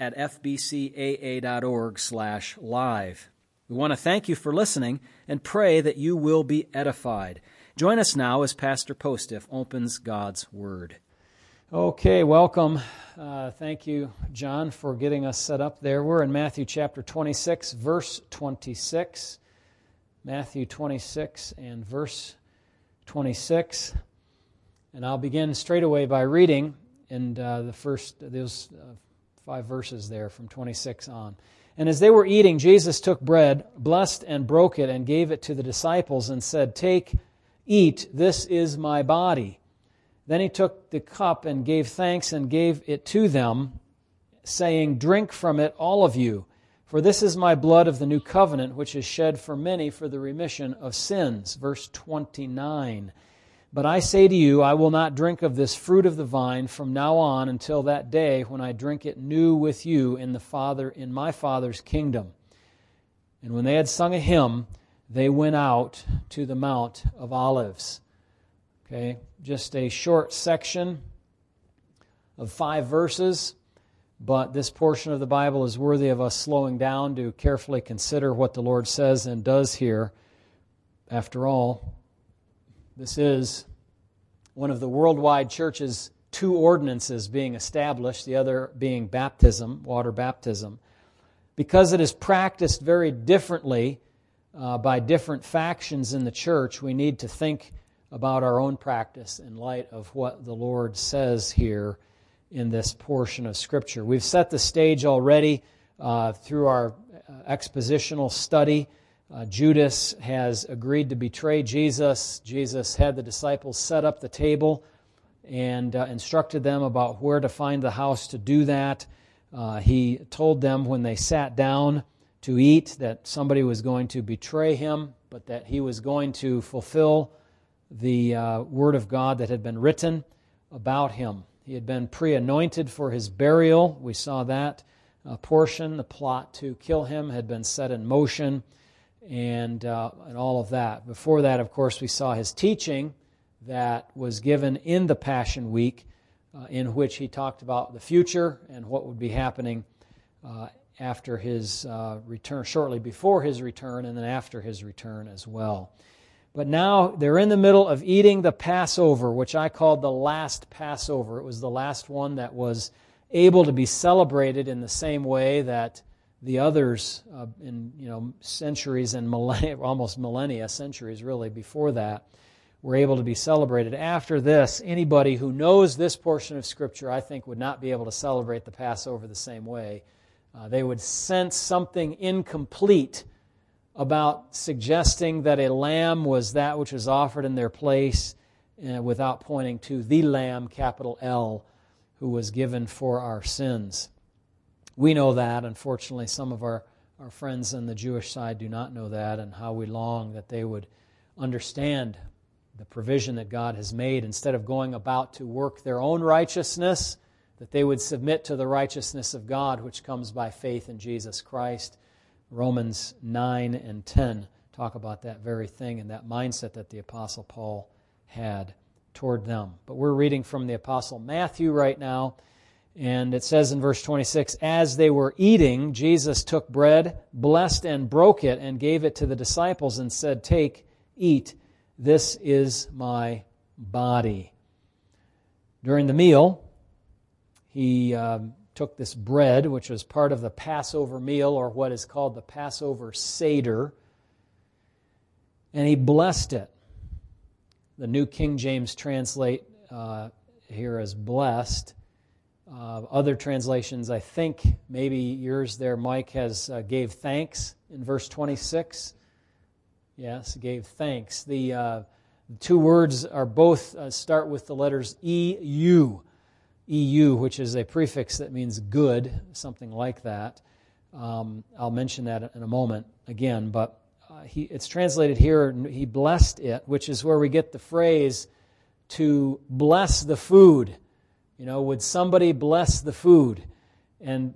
at fbcaa.org slash live. We want to thank you for listening and pray that you will be edified. Join us now as Pastor Postiff opens God's Word. Okay, welcome. Uh, thank you, John, for getting us set up there. We're in Matthew chapter 26, verse 26. Matthew 26 and verse 26. And I'll begin straight away by reading in uh, the first, those uh, five verses there from 26 on. And as they were eating, Jesus took bread, blessed and broke it, and gave it to the disciples, and said, Take, eat, this is my body. Then he took the cup and gave thanks and gave it to them, saying, Drink from it, all of you, for this is my blood of the new covenant, which is shed for many for the remission of sins. Verse 29. But I say to you, I will not drink of this fruit of the vine from now on until that day when I drink it new with you in the Father in my Father's kingdom. And when they had sung a hymn, they went out to the Mount of Olives. Okay, just a short section of five verses, but this portion of the Bible is worthy of us slowing down to carefully consider what the Lord says and does here. After all, this is one of the worldwide church's two ordinances being established, the other being baptism, water baptism. Because it is practiced very differently uh, by different factions in the church, we need to think about our own practice in light of what the Lord says here in this portion of Scripture. We've set the stage already uh, through our uh, expositional study uh, Judas has agreed to betray Jesus. Jesus had the disciples set up the table and uh, instructed them about where to find the house to do that. Uh, he told them when they sat down to eat that somebody was going to betray him, but that he was going to fulfill the uh, word of God that had been written about him. He had been pre anointed for his burial. We saw that uh, portion. The plot to kill him had been set in motion and, uh, and all of that. Before that, of course, we saw his teaching that was given in the Passion Week, uh, in which he talked about the future and what would be happening uh, after his uh, return, shortly before his return, and then after his return as well. But now they're in the middle of eating the Passover, which I called the last Passover. It was the last one that was able to be celebrated in the same way that the others uh, in you know centuries and millennia, almost millennia, centuries really before that, were able to be celebrated. After this, anybody who knows this portion of Scripture, I think, would not be able to celebrate the Passover the same way. Uh, they would sense something incomplete about suggesting that a lamb was that which was offered in their place uh, without pointing to the Lamb, capital L, who was given for our sins. We know that. Unfortunately, some of our, our friends on the Jewish side do not know that, and how we long that they would understand the provision that God has made instead of going about to work their own righteousness, that they would submit to the righteousness of God, which comes by faith in Jesus Christ. Romans 9 and 10 talk about that very thing and that mindset that the Apostle Paul had toward them. But we're reading from the Apostle Matthew right now. And it says in verse 26 As they were eating, Jesus took bread, blessed and broke it, and gave it to the disciples and said, Take, eat, this is my body. During the meal, he um, took this bread, which was part of the Passover meal, or what is called the Passover Seder, and he blessed it. The New King James translate uh, here as blessed. Uh, other translations, I think maybe yours there, Mike, has uh, gave thanks in verse 26. Yes, gave thanks. The, uh, two words are both uh, start with the letters EU. EU, which is a prefix that means good, something like that. Um, I'll mention that in a moment again, but uh, he, it's translated here, he blessed it, which is where we get the phrase to bless the food. You know, would somebody bless the food? And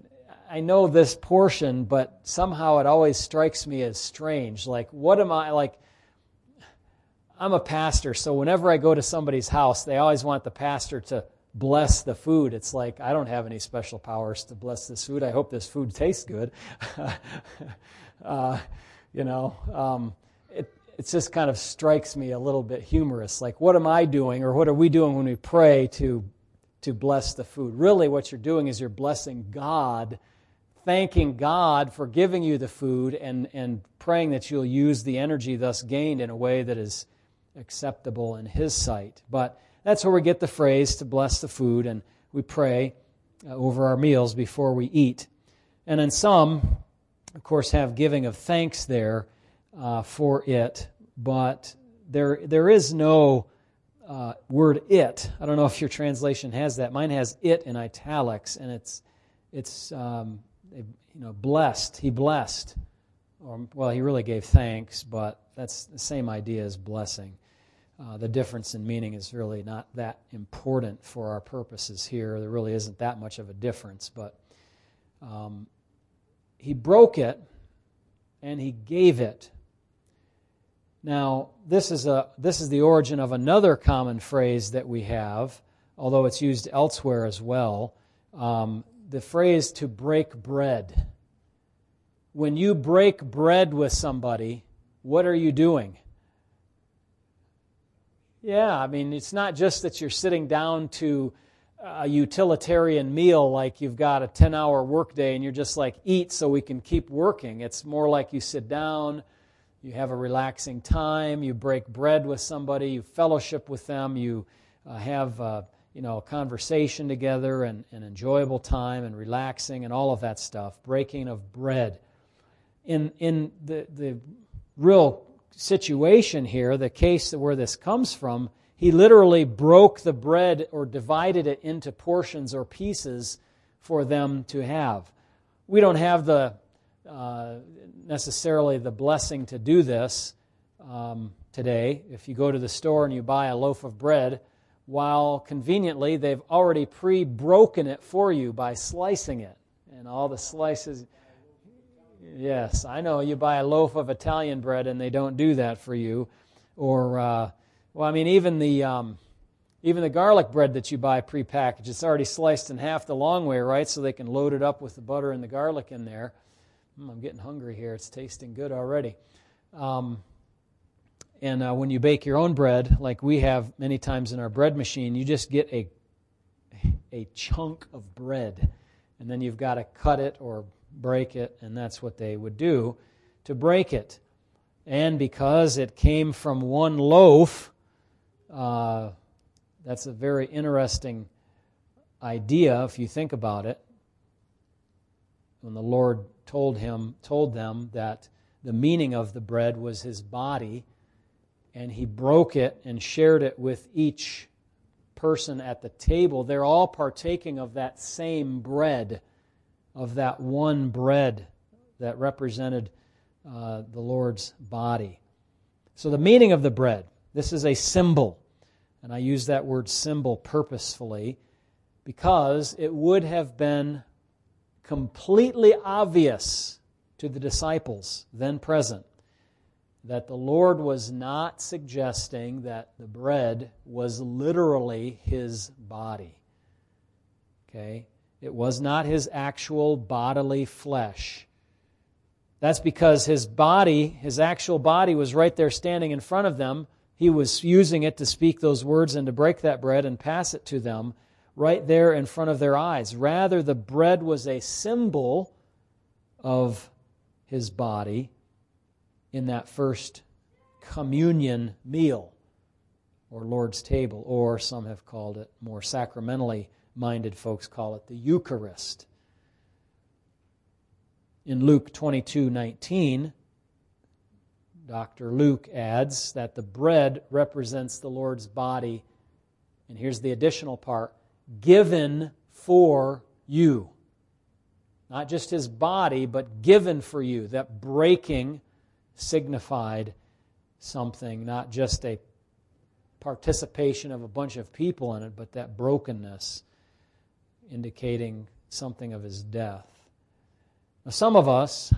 I know this portion, but somehow it always strikes me as strange. Like, what am I, like, I'm a pastor, so whenever I go to somebody's house, they always want the pastor to bless the food. It's like, I don't have any special powers to bless this food. I hope this food tastes good. uh, you know, um, it, it just kind of strikes me a little bit humorous. Like, what am I doing, or what are we doing when we pray to, to bless the food? Really, what you're doing is you're blessing God, thanking God for giving you the food, and, and praying that you'll use the energy thus gained in a way that is acceptable in His sight. But that's where we get the phrase to bless the food, and we pray uh, over our meals before we eat. And then some, of course, have giving of thanks there uh, for it, but there there is no uh, word "it." I don't know if your translation has that. Mine has "it" in italics, and it's it's um, you know blessed. He blessed, or well, he really gave thanks, but that's the same idea as blessing. Uh, the difference in meaning is really not that important for our purposes here. There really isn't that much of a difference, but um, he broke it and he gave it. Now, this is, a, this is the origin of another common phrase that we have, although it's used elsewhere as well. Um, the phrase to break bread. When you break bread with somebody, what are you doing? Yeah, I mean, it's not just that you're sitting down to a utilitarian meal like you've got a 10 hour workday and you're just like, eat so we can keep working. It's more like you sit down, you have a relaxing time, you break bread with somebody, you fellowship with them, you uh, have uh, you know, a conversation together and an enjoyable time and relaxing and all of that stuff. Breaking of bread. In, in the, the real situation here, the case where this comes from, he literally broke the bread or divided it into portions or pieces for them to have. We don't have the uh, necessarily the blessing to do this um, today. If you go to the store and you buy a loaf of bread, while conveniently they've already pre broken it for you by slicing it. And all the slices, Yes, I know you buy a loaf of Italian bread and they don't do that for you. Or, uh, well, I mean, even the, um, even the garlic bread that you buy prepackaged, it's already sliced in half the long way, right? So they can load it up with the butter and the garlic in there. Mm, I'm getting hungry here. It's tasting good already. Um, and uh, when you bake your own bread, like we have many times in our bread machine, you just get a, a chunk of bread. And then you've got to cut it or break it, and that's what they would do to break it. And because it came from one loaf, uh, that's a very interesting idea if you think about it. When the Lord told him, told them that the meaning of the bread was his body, and he broke it and shared it with each person at the table, they're all partaking of that same bread of that one bread that represented uh, the Lord's body. So, the meaning of the bread this is a symbol. And I use that word symbol purposefully because it would have been completely obvious to the disciples then present that the Lord was not suggesting that the bread was literally his body. Okay? It was not his actual bodily flesh. That's because his body, his actual body, was right there standing in front of them. He was using it to speak those words and to break that bread and pass it to them right there in front of their eyes. Rather, the bread was a symbol of his body in that first communion meal or Lord's table, or some have called it more sacramentally minded folks call it the Eucharist. In Luke 22 19, Dr. Luke adds that the bread represents the Lord's body, and here's the additional part given for you. not just his body, but given for you. That breaking signified something, not just a participation of a bunch of people in it, but that brokenness indicating something of his death. Now, some of us,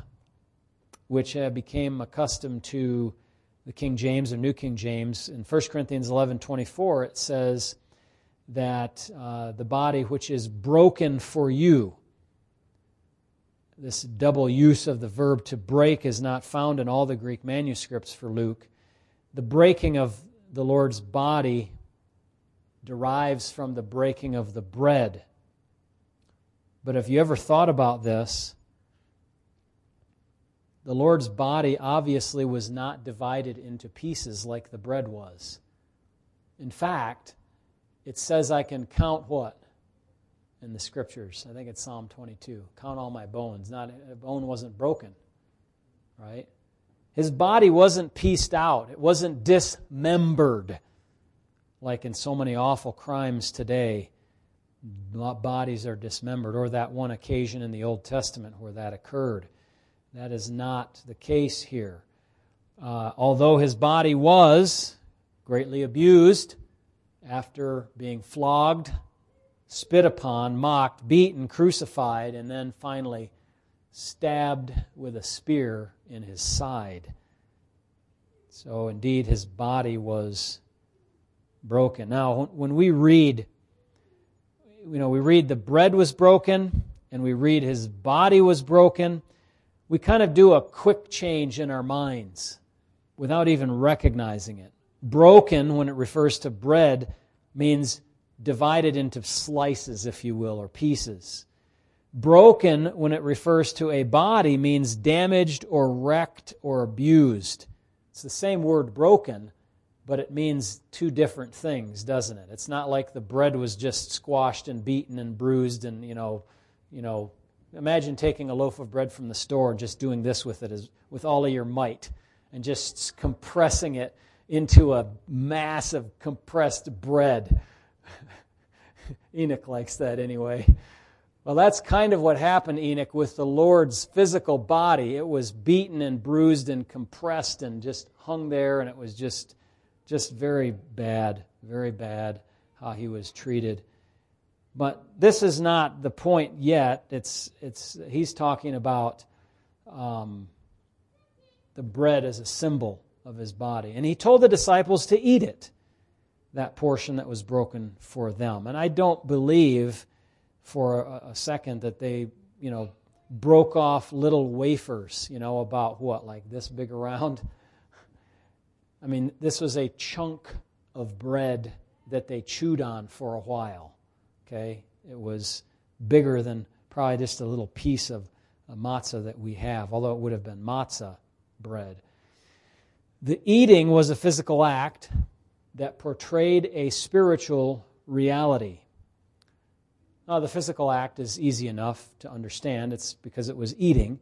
which have became accustomed to the King James or New King James, in 1 Corinthians 11 24, it says that uh, the body which is broken for you, this double use of the verb to break is not found in all the Greek manuscripts for Luke. The breaking of the Lord's body derives from the breaking of the bread. But have you ever thought about this? The Lord's body obviously was not divided into pieces like the bread was. In fact, it says I can count what? In the scriptures. I think it's Psalm 22. Count all my bones. Not a bone wasn't broken. Right? His body wasn't pieced out. It wasn't dismembered like in so many awful crimes today. Bodies are dismembered, or that one occasion in the Old Testament where that occurred. That is not the case here. Uh, although his body was greatly abused after being flogged, spit upon, mocked, beaten, crucified, and then finally stabbed with a spear in his side. So, indeed, his body was broken. Now, when we read, you know, we read the bread was broken and we read his body was broken we kind of do a quick change in our minds without even recognizing it. Broken, when it refers to bread, means divided into slices, if you will, or pieces. Broken, when it refers to a body, means damaged or wrecked or abused. It's the same word broken, but it means two different things, doesn't it? It's not like the bread was just squashed and beaten and bruised and, you know, you know, Imagine taking a loaf of bread from the store and just doing this with it as, with all of your might and just compressing it into a mass of compressed bread. Enoch likes that anyway. Well, that's kind of what happened, Enoch, with the Lord's physical body. It was beaten and bruised and compressed and just hung there, and it was just, just very bad, very bad how he was treated. But this is not the point yet. It's, it's, he's talking about um, the bread as a symbol of his body. And he told the disciples to eat it, that portion that was broken for them. And I don't believe for a, second that they, you know, broke off little wafers, you know, about what, like this big around? I mean, this was a chunk of bread that they chewed on for a while. Okay? It was bigger than probably just a little piece of uh, matzah that we have, although it would have been matzah bread. The eating was a physical act that portrayed a spiritual reality. Now, the physical act is easy enough to understand. It's because it was eating.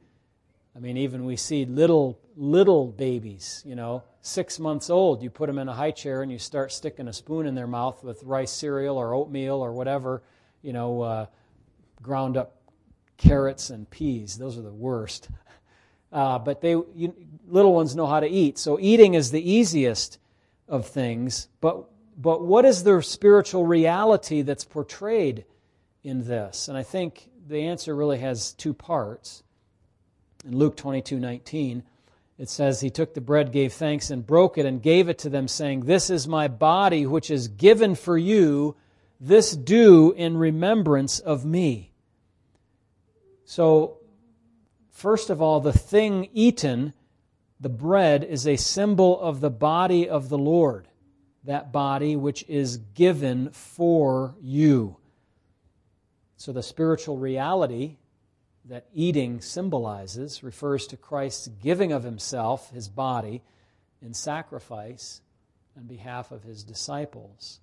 I mean, even we see little, little babies, you know, six months old. You put them in a high chair and you start sticking a spoon in their mouth with rice cereal or oatmeal or whatever, you know, uh, ground up carrots and peas. Those are the worst. Uh, but they, you, little ones know how to eat. So eating is the easiest of things. But, but what is the spiritual reality that's portrayed in this? And I think the answer really has two parts. In Luke 22 19, it says, He took the bread, gave thanks, and broke it, and gave it to them, saying, This is my body, which is given for you. This do in remembrance of me. So, first of all, the thing eaten, the bread, is a symbol of the body of the Lord, that body which is given for you. So, the spiritual reality that eating symbolizes refers to Christ's giving of himself, his body, in sacrifice on behalf of his disciples.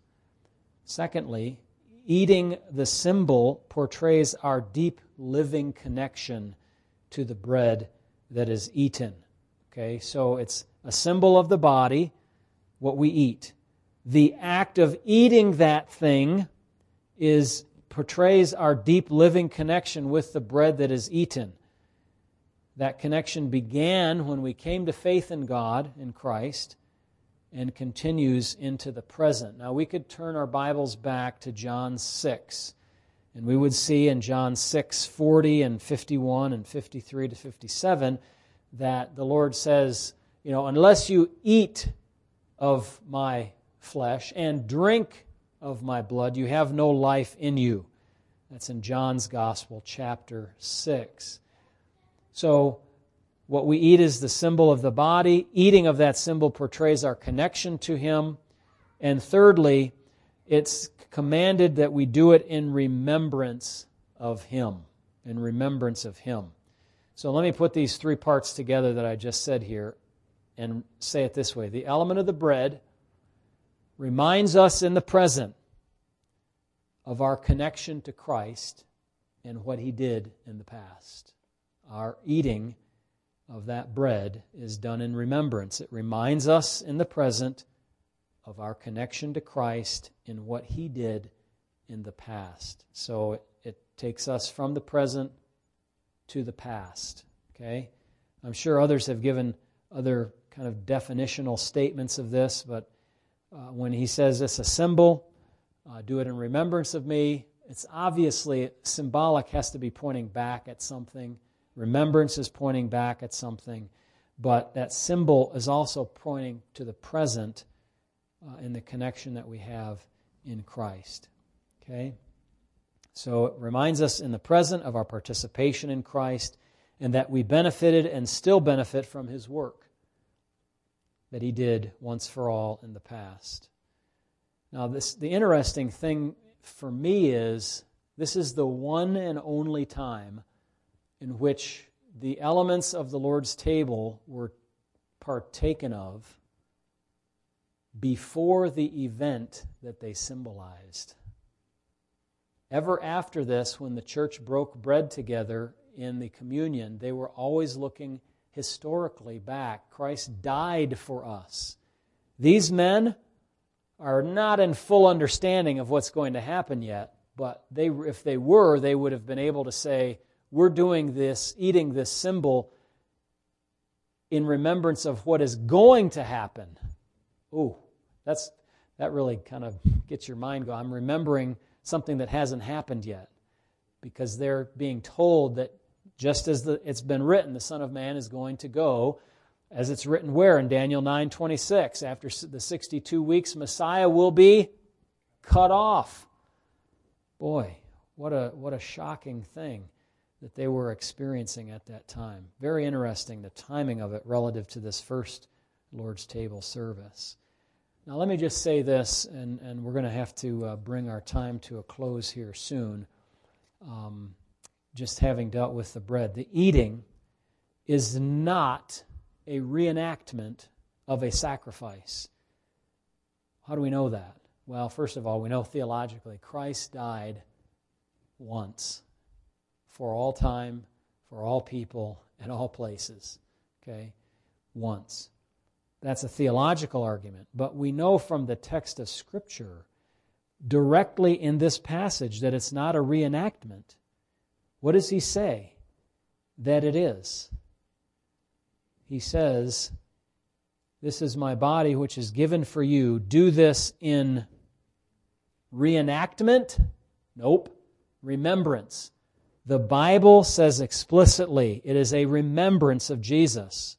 Secondly, eating the symbol portrays our deep living connection to the bread that is eaten. Okay, so it's a symbol of the body, what we eat. The act of eating that thing is portrays our deep living connection with the bread that is eaten. That connection began when we came to faith in God, in Christ, and continues into the present. Now, we could turn our Bibles back to John 6, and we would see in John 6 40 and 51 and 53 to 57 that the Lord says, You know, unless you eat of my flesh and drink of my blood, you have no life in you. That's in John's Gospel, chapter 6. So, what we eat is the symbol of the body. Eating of that symbol portrays our connection to Him. And thirdly, it's commanded that we do it in remembrance of Him. In remembrance of Him. So let me put these three parts together that I just said here and say it this way The element of the bread reminds us in the present of our connection to Christ and what He did in the past. Our eating of that bread is done in remembrance. It reminds us in the present of our connection to Christ in what He did in the past. So it, it takes us from the present to the past. Okay? I'm sure others have given other kind of definitional statements of this, but uh, when he says it's a symbol, uh, do it in remembrance of me, it's obviously symbolic, has to be pointing back at something. Remembrance is pointing back at something, but that symbol is also pointing to the present uh, in the connection that we have in Christ. Okay? So it reminds us in the present of our participation in Christ and that we benefited and still benefit from his work that he did once for all in the past. Now, this, the interesting thing for me is this is the one and only time in which the elements of the Lord's table were partaken of before the event that they symbolized. Ever after this, when the church broke bread together in the communion, they were always looking historically back. Christ died for us. These men are not in full understanding of what's going to happen yet, but they, if they were, they would have been able to say, We're doing this, eating this symbol in remembrance of what is going to happen. Ooh, that's, that really kind of gets your mind going. I'm remembering something that hasn't happened yet because they're being told that just as the, it's been written, the Son of Man is going to go, as it's written where in Daniel 9:26, after the 62 weeks, Messiah will be cut off. Boy, what a what a shocking thing that they were experiencing at that time. Very interesting the timing of it relative to this first Lord's table service. Now, let me just say this, and, and we're going to have to uh, bring our time to a close here soon. Um, just having dealt with the bread. The eating is not a reenactment of a sacrifice. How do we know that? Well, first of all, we know theologically Christ died once for all time, for all people, and all places. Okay? Once. That's a theological argument. But we know from the text of Scripture directly in this passage that it's not a reenactment. What does he say that it is? He says, This is my body which is given for you. Do this in reenactment? Nope. Remembrance. The Bible says explicitly it is a remembrance of Jesus.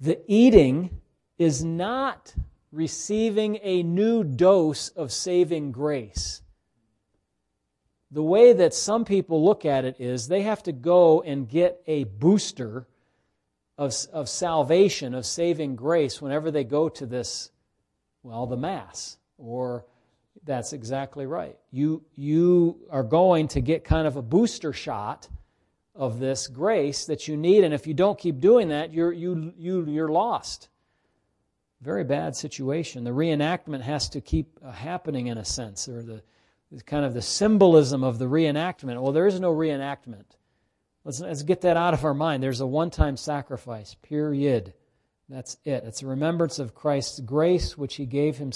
The eating is not receiving a new dose of saving grace the way that some people look at it is they have to go and get a booster of, of salvation, of saving grace, whenever they go to this, well, the Mass. Or that's exactly right. You, you are going to get kind of a booster shot of this grace that you need, and if you don't keep doing that, you're, you, you, you're lost. Very bad situation. The reenactment has to keep uh, happening in a sense, or the kind of the symbolism of the reenactment. Well, there is no reenactment. Let's, let's get that out of our mind. There's a one time sacrifice, period. That's it. It's a remembrance of Christ's grace, which he gave him,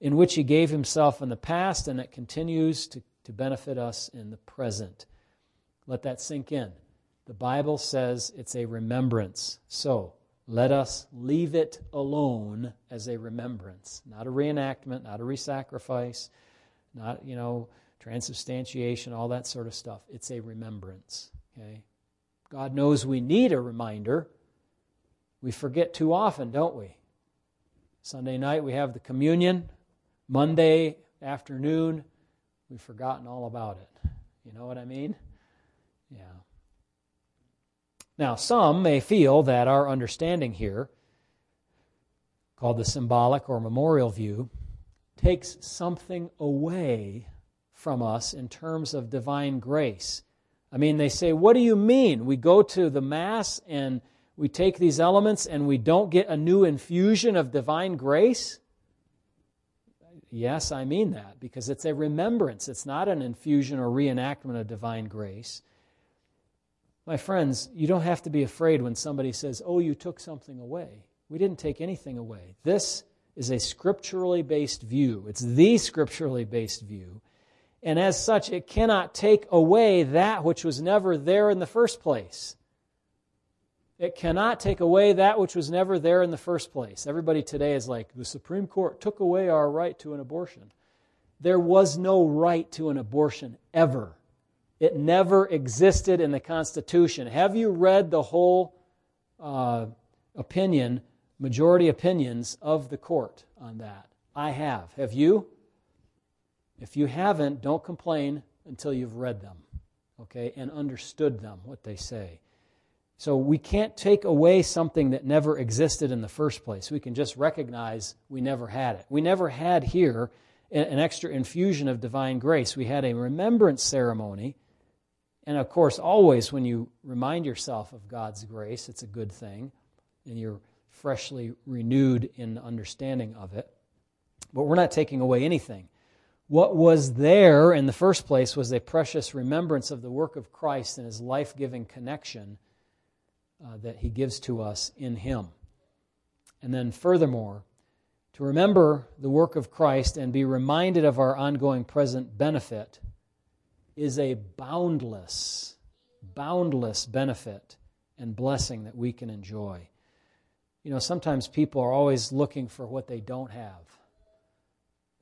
in which he gave himself in the past, and it continues to to benefit us in the present. Let that sink in. The Bible says it's a remembrance. So let us leave it alone as a remembrance, not a reenactment, not a resacrifice, not, you know, transubstantiation, all that sort of stuff. It's a remembrance. Okay? God knows we need a reminder. We forget too often, don't we? Sunday night we have the communion. Monday afternoon, we've forgotten all about it. You know what I mean? Yeah. Now, some may feel that our understanding here, called the symbolic or memorial view, takes something away from us in terms of divine grace. I mean, they say, What do you mean? We go to the Mass and we take these elements and we don't get a new infusion of divine grace? Yes, I mean that because it's a remembrance. It's not an infusion or reenactment of divine grace. My friends, you don't have to be afraid when somebody says, Oh, you took something away. We didn't take anything away. This is a scripturally based view, it's the scripturally based view. And as such, it cannot take away that which was never there in the first place. It cannot take away that which was never there in the first place. Everybody today is like, the Supreme Court took away our right to an abortion. There was no right to an abortion ever. It never existed in the Constitution. Have you read the whole uh, opinion, majority opinions of the court on that? I have. Have you? If you haven't, don't complain until you've read them, okay, and understood them, what they say. So we can't take away something that never existed in the first place. We can just recognize we never had it. We never had here an extra infusion of divine grace. We had a remembrance ceremony. And of course, always when you remind yourself of God's grace, it's a good thing, and you're freshly renewed in understanding of it. But we're not taking away anything. What was there in the first place was a precious remembrance of the work of Christ and his life giving connection uh, that he gives to us in him. And then, furthermore, to remember the work of Christ and be reminded of our ongoing present benefit is a boundless, boundless benefit and blessing that we can enjoy. You know, sometimes people are always looking for what they don't have.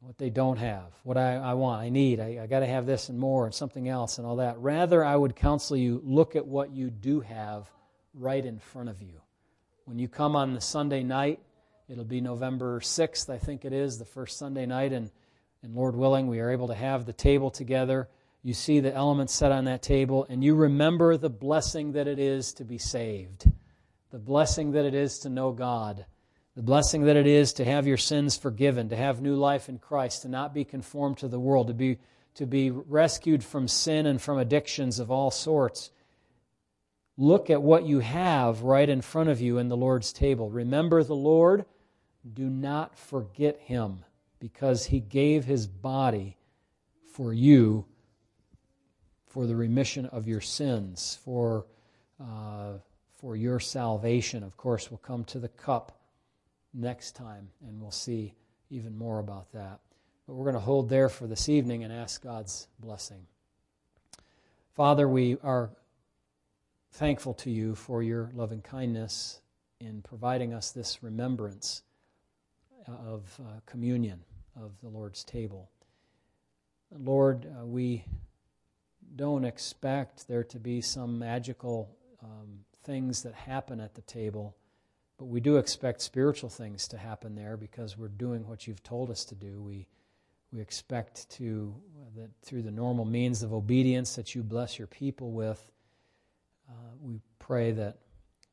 What they don't have, what I, I want, I need, I, I got to have this and more and something else and all that. Rather, I would counsel you look at what you do have right in front of you. When you come on the Sunday night, it'll be November 6th, I think it is, the first Sunday night, and, and Lord willing, we are able to have the table together. You see the elements set on that table, and you remember the blessing that it is to be saved, the blessing that it is to know God, the blessing that it is to have your sins forgiven, to have new life in Christ, to not be conformed to the world, to be, to be rescued from sin and from addictions of all sorts Look at what you have right in front of you in the Lord's table. Remember the Lord. Do not forget him because he gave his body for you for the remission of your sins, for, uh, for your salvation. Of course, we'll come to the cup next time and we'll see even more about that. But we're going to hold there for this evening and ask God's blessing. Father, we are thankful to you for your loving kindness in providing us this remembrance of uh, communion, of the Lord's table. Lord, uh, we don't expect there to be some magical um, things that happen at the table, but we do expect spiritual things to happen there because we're doing what you've told us to do. We we expect to that through the normal means of obedience that you bless your people with uh, we pray that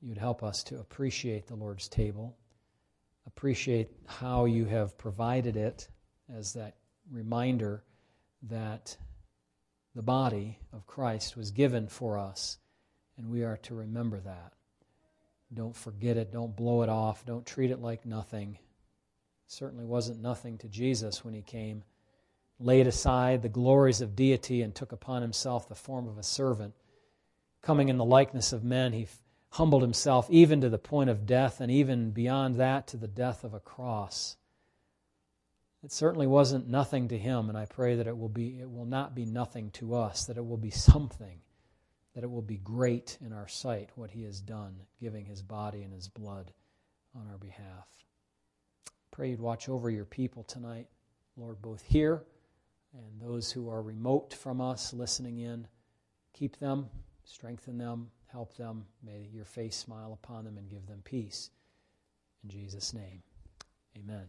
you'd help us to appreciate the Lord's table, appreciate how you have provided it as that reminder that the body of Christ was given for us, and we are to remember that. Don't forget it. Don't blow it off. Don't treat it like nothing. It certainly wasn't nothing to Jesus when he came, laid aside the glories of deity, and took upon himself the form of a servant coming in the likeness of men, he humbled himself even to the point of death, and even beyond that to the death of a cross. It certainly wasn't nothing to him, and I pray that it will be it will not be nothing to us, that it will be something, that it will be great in our sight what he has done, giving his body and his blood on our behalf. Pray you'd watch over your people tonight, Lord, both here and those who are remote from us listening in. Keep them, strengthen them, help them. May your face smile upon them and give them peace. In Jesus' name, amen.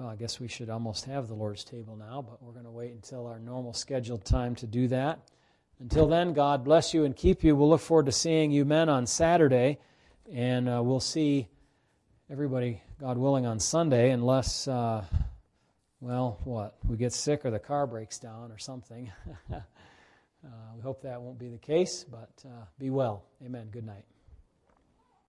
Well, I guess we should almost have the Lord's table now, but we're going to wait until our normal scheduled time to do that. Until then, God bless you and keep you. We'll look forward to seeing you men on Saturday, and uh, we'll see everybody, God willing, on Sunday, unless, uh, well, what? We get sick or the car breaks down or something. uh, we hope that won't be the case, but uh, be well. Amen. Good night.